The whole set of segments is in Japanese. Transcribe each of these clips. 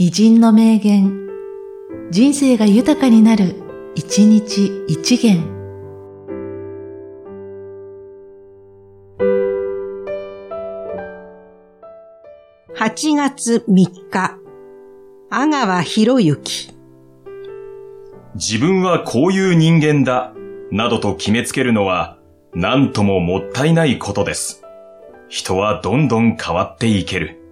偉人の名言、人生が豊かになる、一日一元。8月3日、阿川博之。自分はこういう人間だ、などと決めつけるのは、何とももったいないことです。人はどんどん変わっていける。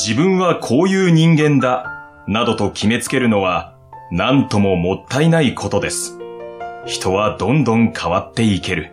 自分はこういう人間だ、などと決めつけるのは、なんとももったいないことです。人はどんどん変わっていける。